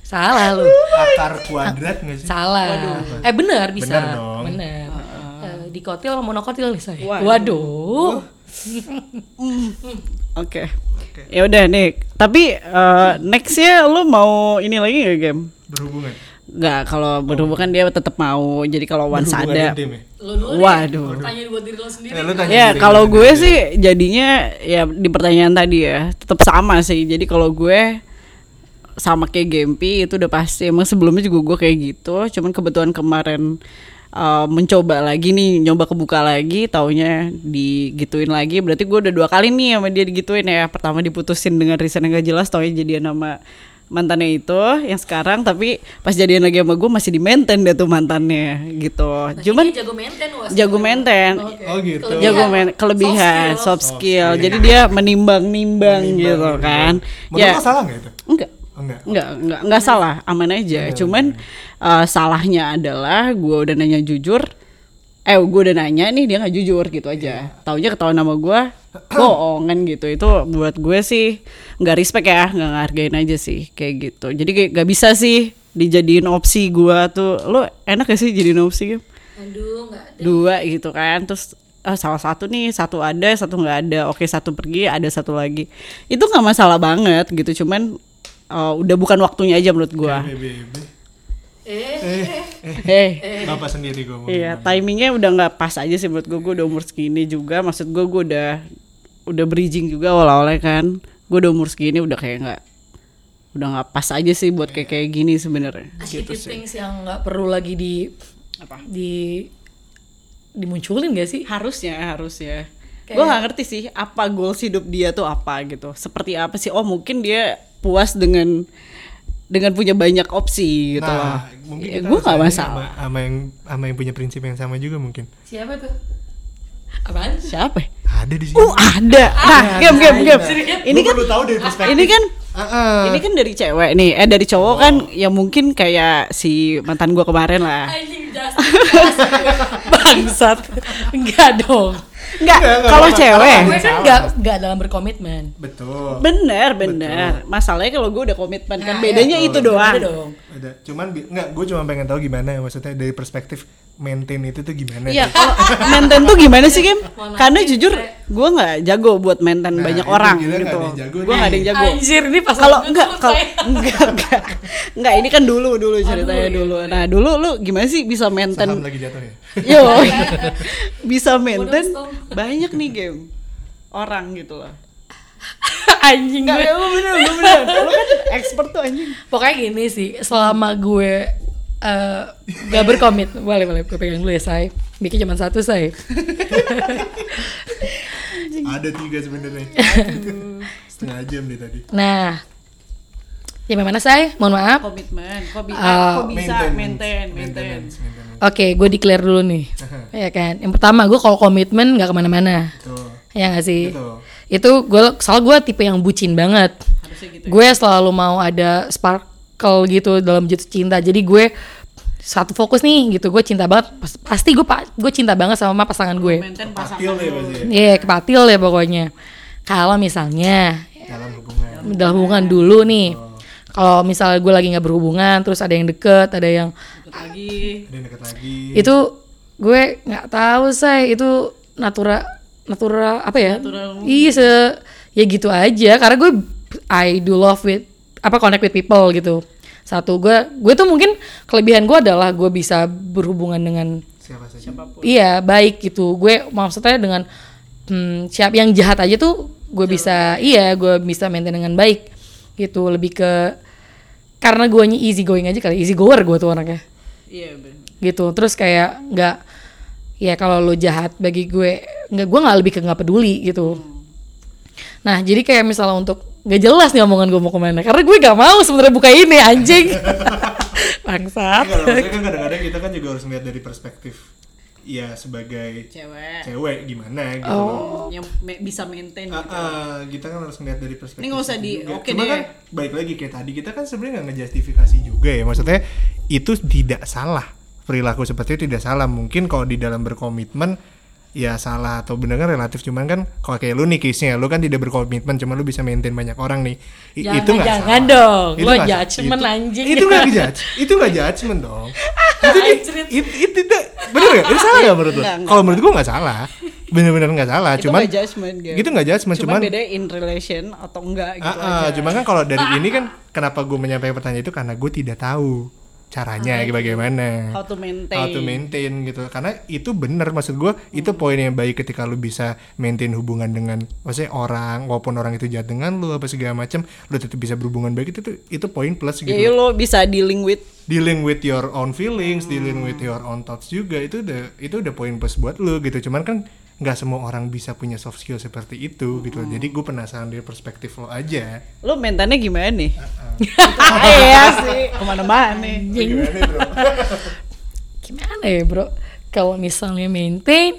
Salah lu. Akar kuadrat nggak sih? Salah. Eh benar bisa. Benar dong. benar Eh, dikotil sama monokotil nih saya. Waduh. waduh [LAUGHS] Oke. Ya udah nih. Tapi eh, nextnya lo mau ini lagi gak game? berhubungan Nggak, kalau berhubungan dia tetap mau. Jadi kalau once berhubungan ada intim ya? Dulu deh, Waduh. tanya buat diri lo sendiri. Eh, lu tanya Ya diri kalau lu gue sendiri. sih jadinya ya di pertanyaan tadi ya tetap sama sih. Jadi kalau gue sama kayak Gempi itu udah pasti. Emang sebelumnya juga gue kayak gitu. Cuman kebetulan kemarin uh, mencoba lagi nih, nyoba kebuka lagi, taunya digituin lagi. Berarti gue udah dua kali nih sama dia digituin ya. Pertama diputusin dengan reason yang gak jelas, taunya jadian sama mantannya itu yang sekarang. Tapi pas jadian lagi sama gue masih di maintain deh tuh mantannya gitu. Cuman jago maintain was. jago maintain. Oh gitu. Jago main kelebihan soft skill, jadi dia menimbang-nimbang gitu kan. Menurut ya. salah nggak itu? Enggak. oh, enggak. Enggak enggak enggak salah aman aja. Cuman uh, salahnya adalah gue udah nanya jujur eh gue udah nanya nih dia nggak jujur gitu aja. Taunya ketahuan nama gue [CLEARS THROAT] bohongan gitu. Itu buat gue sih nggak respect ya nggak ngargain aja sih kayak gitu. Jadi kayak nggak bisa sih dijadiin opsi gue tuh. Lo enak gak sih jadiin opsi Gem? Aduh, enggak ada. dua gitu kan terus ah, salah satu nih satu ada satu nggak ada. Oke satu pergi ada satu lagi. Itu nggak masalah banget gitu cuman uh, udah bukan waktunya aja menurut gua. BBB Eh, heh bapak sendiri gue iya timingnya udah nggak pas aja sih menurut gua. Gua udah umur segini juga. Maksud gua gua udah udah bridging juga awal-awalnya kan. Gua udah umur segini udah kayak nggak udah nggak pas aja sih buat kayak kayak gini sebenarnya. Gitu sih. things yang nggak perlu lagi di Apa? di dimunculin gak sih? harusnya harusnya. Kayak- gue nggak ngerti sih apa goals hidup dia tuh apa gitu. Seperti apa sih? Oh mungkin dia puas dengan dengan punya banyak opsi gitu loh. nah mungkin ya, gue tanya masalah. sama, sama yang sama yang punya prinsip yang sama juga mungkin. Siapa tuh? Apaan? siapa? Ada di sini. Oh ada. Nah game game game. Ini kan perlu tahu dari perspektif. ini kan Ah, ah. ini kan dari cewek nih. Eh dari cowok kan ya mungkin kayak si mantan gue kemarin lah. [LAUGHS] Bangsat. Enggak dong Enggak, Enggak, enggak, kalau enggak. cewek. Gue kan enggak, enggak dalam berkomitmen. Betul. Bener bener. Masalahnya kalau gue udah komitmen kan Nah, bedanya iya, itu doang. Beda dong. Ada cuman bi- nggak gue cuma pengen tahu gimana maksudnya dari perspektif maintain itu tuh gimana Iya, kalau maintain tuh gimana sih, Kim? Karena jujur, gue nggak jago buat maintain Nah, banyak orang gitu. ada yang jago Gue nggak ada yang jago. Anjir ini pas Kalau enggak, kalau enggak, [LAUGHS] enggak, enggak, ini kan dulu dulu ceritanya iya, dulu. Nah dulu lu gimana sih bisa saham maintain? lagi jatuh ya [LAUGHS] Yo, [LAUGHS] bisa maintain banyak nih game orang gitu loh. Anjing gue ya, lu bener, lu bener. Lu kan expert tuh anjing. Pokoknya gini sih Selama gue eh, Gak berkomit. Boleh boleh. Gue pegang dulu ya say Bikin cuma satu say [LAUGHS] ada tiga sebenarnya. Setengah jam nih tadi. Nah. Ya mana say Mohon maaf. Komitmen, kok bisa, Ah, kok bisa Maintenance. maintain, maintain. Oke gue declare dulu nih. [LAUGHS] Ya kan? Yang pertama gue kalau komitmen Gak ke mana-mana. Ya gak sih? Betul. Itu gue Soal gue tipe yang bucin banget. Harusnya gitu. gue selalu mau ada sparkle gitu dalam jatuh cinta. Jadi gue satu fokus nih gitu gue cinta banget. Pas- pasti gue pak gue cinta banget sama pasangan gue. Maintain pasangan. Patil ya pasti ya, Iya kepatil ya pokoknya. Kalau misalnya dalam hubungan. dalam hubungan dulu nih kalau misalnya gue lagi nggak berhubungan terus ada yang deket ada yang Ikut lagi. ada yang deket lagi. Itu gue nggak tahu say. Itu natura natura apa ya? Natural. iya se ya gitu aja. Karena gue I do love with apa connect with people gitu. Satu gue gue tuh mungkin kelebihan gue adalah gue bisa berhubungan dengan siapa saja. Iya baik gitu. Gue maksudnya dengan hmm, siap yang jahat aja tuh gue bisa iya gue bisa maintain dengan baik gitu. Lebih ke karena gue easy going aja kali easy goer gue tuh anaknya Iya, bener. gitu. Terus kayak nggak ya kalau lo jahat bagi gue nggak gue nggak lebih ke nggak peduli gitu. Nah jadi kayak misalnya untuk nggak jelas nih omongan gue mau ke mana karena gue nggak mau sebenarnya buka ini anjing [LAUGHS] bangsat Enggak, kan kadang-kadang kita kan juga harus melihat dari perspektif ya sebagai Cewek. cewek gimana gitu Oh. Yang me- bisa maintain gitu. ah, kita kan harus melihat dari perspektif Ini nggak usah di- oke Cuma deh. kan baik lagi kayak tadi kita kan sebenarnya nggak ngejustifikasi juga ya maksudnya itu tidak salah perilaku seperti itu tidak salah mungkin kalau di dalam berkomitmen ya salah atau benar kan relatif. Cuman kan kalau kayak lu nih case-nya lu kan tidak berkomitmen cuma lu bisa maintain banyak orang nih. I- Jangan- itu nggak jangan salah. dong. Itu Lo judgement, itu- anjing. itu nggak judge itu nggak judgement dong. [LAUGHS] Itu itu itu tidak bener nggak? Itu salah nggak menurut lu? Kalau menurut gua nggak salah. Bener-bener nggak salah Itu cuman nggak judgement, Gem. itu nggak judgement Cuman, cuman beda in relation atau enggak gitu Ah, ah, aja. cuma kan kalau dari ini kan kenapa gue menyampaikan pertanyaan itu? Karena gue tidak tahu caranya bagaimana? How to maintain. how to maintain gitu. Karena itu bener maksud gue itu poin yang baik ketika lu bisa maintain hubungan dengan maksudnya orang walaupun orang itu jahat dengan lu apa segala macam lu tetap bisa berhubungan baik itu tuh itu poin plus gitu. Ya lo bisa dealing with dealing with your own feelings dealing with your own thoughts juga itu udah itu udah poin plus buat lu gitu. Cuman kan nggak semua orang bisa punya soft skill seperti itu gitu jadi gue penasaran dari perspektif lo aja lo mentalnya gimana nih? [LAUGHS] Iya [LAUGHS] sih, ke mana-mana nih. gimana bro [LAUGHS] Gimana ya bro? Kalau misalnya maintain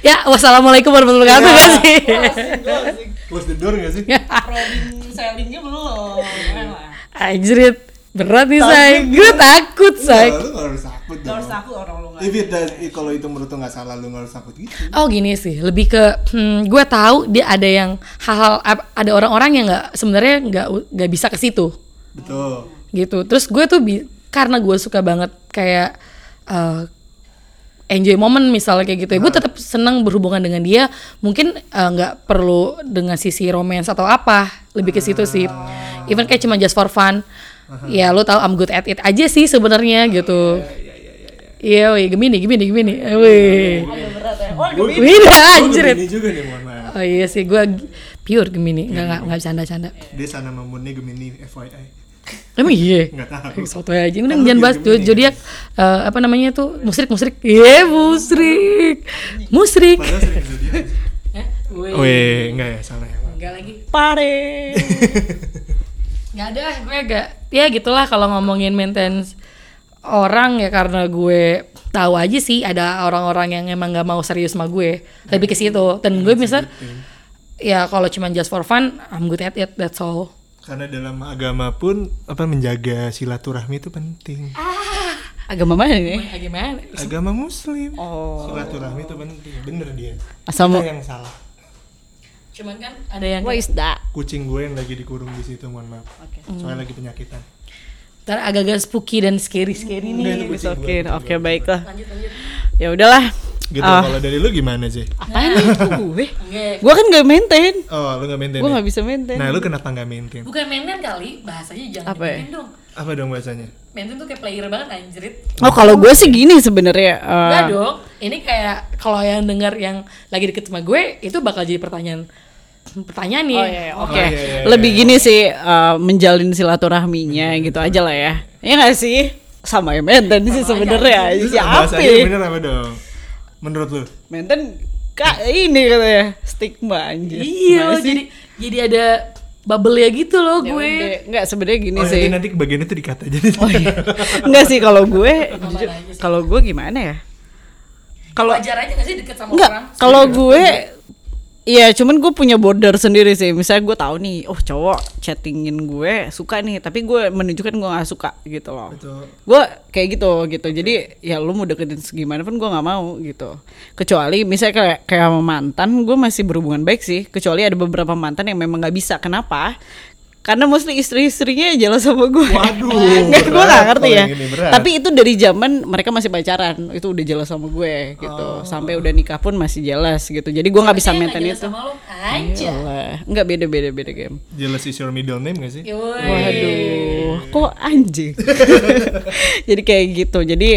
ya, wassalamualaikum warahmatullahi wabarakatuh Ya. sih? close the door gak sih Problem sellingnya belum. Anjrit, berat nih say. Gue takut say. Nah, lu gak harus takut dong Harus aku orang lo If it does, kalau itu menurut lu nggak salah lu nggak harus takut gitu Oh gini sih, lebih ke hmm, gue tahu dia ada yang hal-hal ada orang-orang yang nggak sebenarnya nggak nggak bisa ke situ betul gitu. Terus gue tuh bi- karena gue suka banget kayak eh, enjoy moment misalnya kayak gitu, ya, gue tetap senang berhubungan dengan dia. Mungkin eh, nggak perlu dengan sisi romance atau apa, lebih ke situ sih. Even kayak cuma just for fun. Ya lo tau I'm good at it aja sih sebenarnya gitu. Iya, wih, Gemini, Gemini, Gemini. Eh, Wih. Beda anjir. Gemini juga nih mohon maaf Oh iya sih, gue pure Gemini, nggak nggak nggak bercanda-canda. dia sana mamunnya Gemini FYI Emang iya. nggak tahu Soto aja, udah lu jangan bahas Gemini. zodiak eh, apa namanya tuh musrik musrik. Iya musrik, musrik. Eh, wih. Weh, enggak ya salah ya Enggak lagi. Pare. [LAUGHS] Nggak ada, gue agak ya gitulah kalau ngomongin maintenance orang ya karena gue tahu aja sih ada orang-orang yang emang nggak mau serius sama gue. Lebih ke situ. Dan gue misal ya kalau cuma just for fun I'm good at it that's all. Karena dalam agama pun apa menjaga silaturahmi itu penting. Agama mana nih? Gimana agama muslim. Oh. silaturahmi itu penting. Bener dia. Asal Kita mau yang salah cuman kan ada yang What is that? kucing gue yang lagi dikurung di situ mohon maaf soalnya lagi penyakitan ntar agak-agak spooky dan scary-scary nih Enggak, itu kucing Oke, oke baiklah. lanjut lanjut Ya udahlah. gitu Ah. kalau dari lu gimana sih Apaan nih itu gue? Gue kan gak maintain. oh lu nggak maintain Gue ya? gak bisa maintain. nah lu kenapa nggak maintain bukan maintain kali bahasanya jangan Apa ya? maintain dong apa dong bahasanya maintain tuh kayak player banget anjrit Oh kalau gue sih gini sebenarnya. eh, Enggak dong ini kayak kalau yang dengar yang lagi deket sama gue itu bakal jadi pertanyaan pertanyaan nih Oh iya, iya, oke. iya, iya, iya. Lebih gini sih eh, menjalin silaturahminya gitu aja lah ya. Iya gak sih? Sama ya maintain sih sebenarnya. Terus Siapa? bahasanya bener apa dong menurut lu Maintain kak ini katanya stigma anjir. iya jadi jadi ada bubble ya gitu loh Ya gue Enggak sebenarnya gini oh sih. nanti nanti bagian itu dikat aja Oh iya. Enggak sih kalau gue [LAUGHS] kalau gue gimana ya? Kalau wajar aja gak sih deket sama enggak, orang kalau gue Iya, cuman gue punya border sendiri sih. Misalnya gue tahu nih, oh cowok chattingin gue suka nih, tapi gue menunjukkan gue nggak suka gitu loh. Betul. Gue kayak gitu gitu. Jadi ya lu mau deketin segimana pun gue nggak mau gitu. Kecuali misalnya kayak kayak sama mantan, gue masih berhubungan baik sih. Kecuali ada beberapa mantan yang memang nggak bisa. Kenapa? Karena mostly istri-istrinya jelas sama gue. Waduh, [LAUGHS] Nggak, gue berat ngerti ya. Tapi itu dari zaman mereka masih pacaran, itu udah jelas sama gue gitu. Oh. Sampai udah nikah pun masih jelas gitu. Jadi gue nggak bisa maintain jelas itu. sama lo aja Iyalah. Enggak beda beda beda game. jealous is your middle name gak sih Yoi. Waduh, kok anjing. [LAUGHS] Jadi kayak gitu. Jadi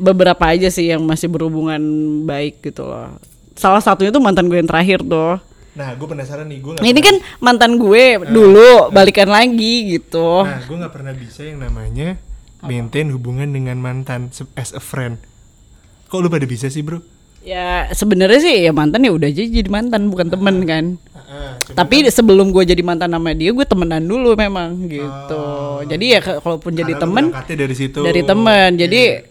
beberapa aja sih yang masih berhubungan baik gitu loh. Salah satunya tuh mantan gue yang terakhir tuh. Nah gue penasaran nih gue Nah, ini kan mantan gue dulu balikan lagi gitu. Nah, gue nggak pernah bisa yang namanya maintain hubungan dengan mantan as a friend. Kok lu pada bisa sih, bro? Ya sebenarnya sih ya mantan ya udah aja jadi mantan bukan temen kan. Cuma Tapi sebelum gue jadi mantan sama dia gue temenan dulu memang gitu. Jadi ya kalaupun jadi temen dari situ. dari temen jadi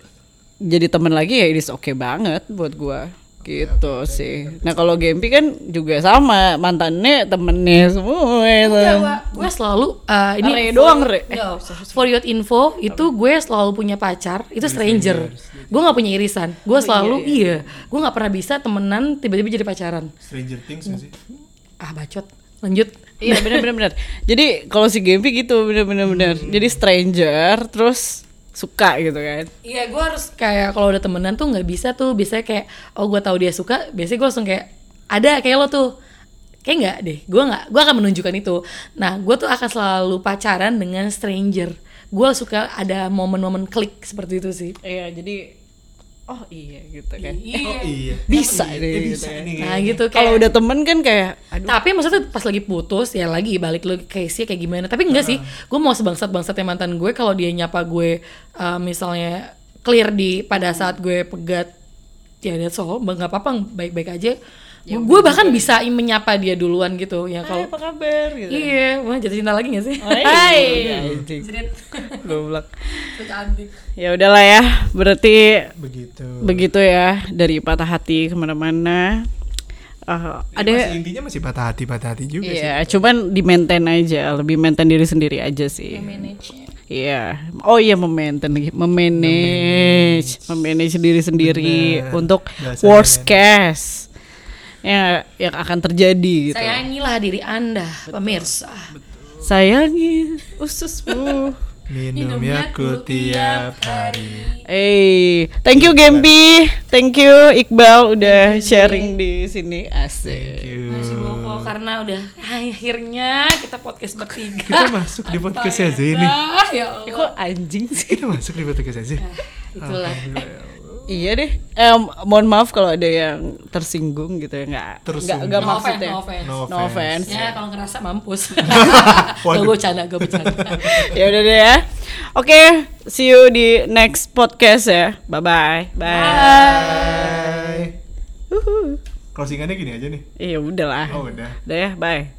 jadi temen lagi ya it is oke banget buat gua gitu sih. Nah kalau Gempi kan juga sama mantannya temennya semua Enggak, Wak. gue selalu uh, ini Re for- doang, Re. Enggak, for your info itu gue selalu punya pacar itu stranger. Gue nggak punya irisan. Gue selalu iya gue nggak pernah bisa temenan tiba-tiba jadi pacaran. Stranger Things sih? ah bacot. Lanjut. Iya bener bener bener jadi kalau si Gempi gitu bener bener bener jadi stranger terus suka gitu kan. Iya, gue harus kayak kalau udah temenan tuh nggak bisa tuh, biasanya kayak oh gue tahu dia suka, biasanya gue langsung kayak ada kayak lo tuh. Kayak nggak deh gue nggak gue akan menunjukkan itu. Nah gue tuh akan selalu pacaran dengan stranger. Gue suka ada momen-momen klik seperti itu sih. Iya, jadi oh iya gitu kan. Oh iya. Bisa Oh, iya. deh, Eh, gitu bisa ya. nih. nah gitu Kalau kayak udah temen kan kayak aduh tapi maksudnya pas lagi putus ya lagi balik lu case-nya kayak gimana tapi enggak sih gue mau sebangsat bangsatnya mantan gue kalau dia nyapa gue uh, misalnya clear di pada saat gue pegat ya that's all nggak apa-apa baik-baik aja gue bahkan bisa menyapa dia duluan gitu ya Hai, kalau apa kabar gitu. iya mau jatuh cinta lagi gak sih Hai. Hai Anjing. Sedit. [LAUGHS] Goblok. Ya udahlah ya, berarti Begitu. begitu ya dari patah hati ke mana-mana. Ah, ada ada masih, intinya masih patah hati patah hati juga sih. Iya, cuman di maintain aja, lebih maintain diri sendiri aja sih. Iya. Oh iya memaintain lagi, memanage, memanage diri sendiri Bener. untuk Bahasa worst case ya yang akan terjadi gitu. sayangilah diri anda pemirsa Sayangi ususmu. [LAUGHS] Minum Yakult tiap hari. Eh, thank you Gempi, thank you Iqbal udah sharing di sini asik. Thank you. Masih karena udah akhirnya kita podcast bertiga. Kita masuk di podcastnya Zeni. Ah, ya Eh, Allah. kok anjing sih? Kita masuk di podcastnya Zeni. Itulah. Iya deh. Eh, mohon maaf kalau ada yang tersinggung gitu ya, nggak Tersinggung. nggak nggak No offense, maksudnya. no offense. No offense. Ya kalau ngerasa mampus. [LAUGHS] Waduh. gue bercanda, gue bercanda. ya udah deh ya. Oke, see you di next podcast ya. Bye bye. Bye. Bye. Closingannya gini aja nih. Iya udahlah. Oh udah. Udah ya, bye.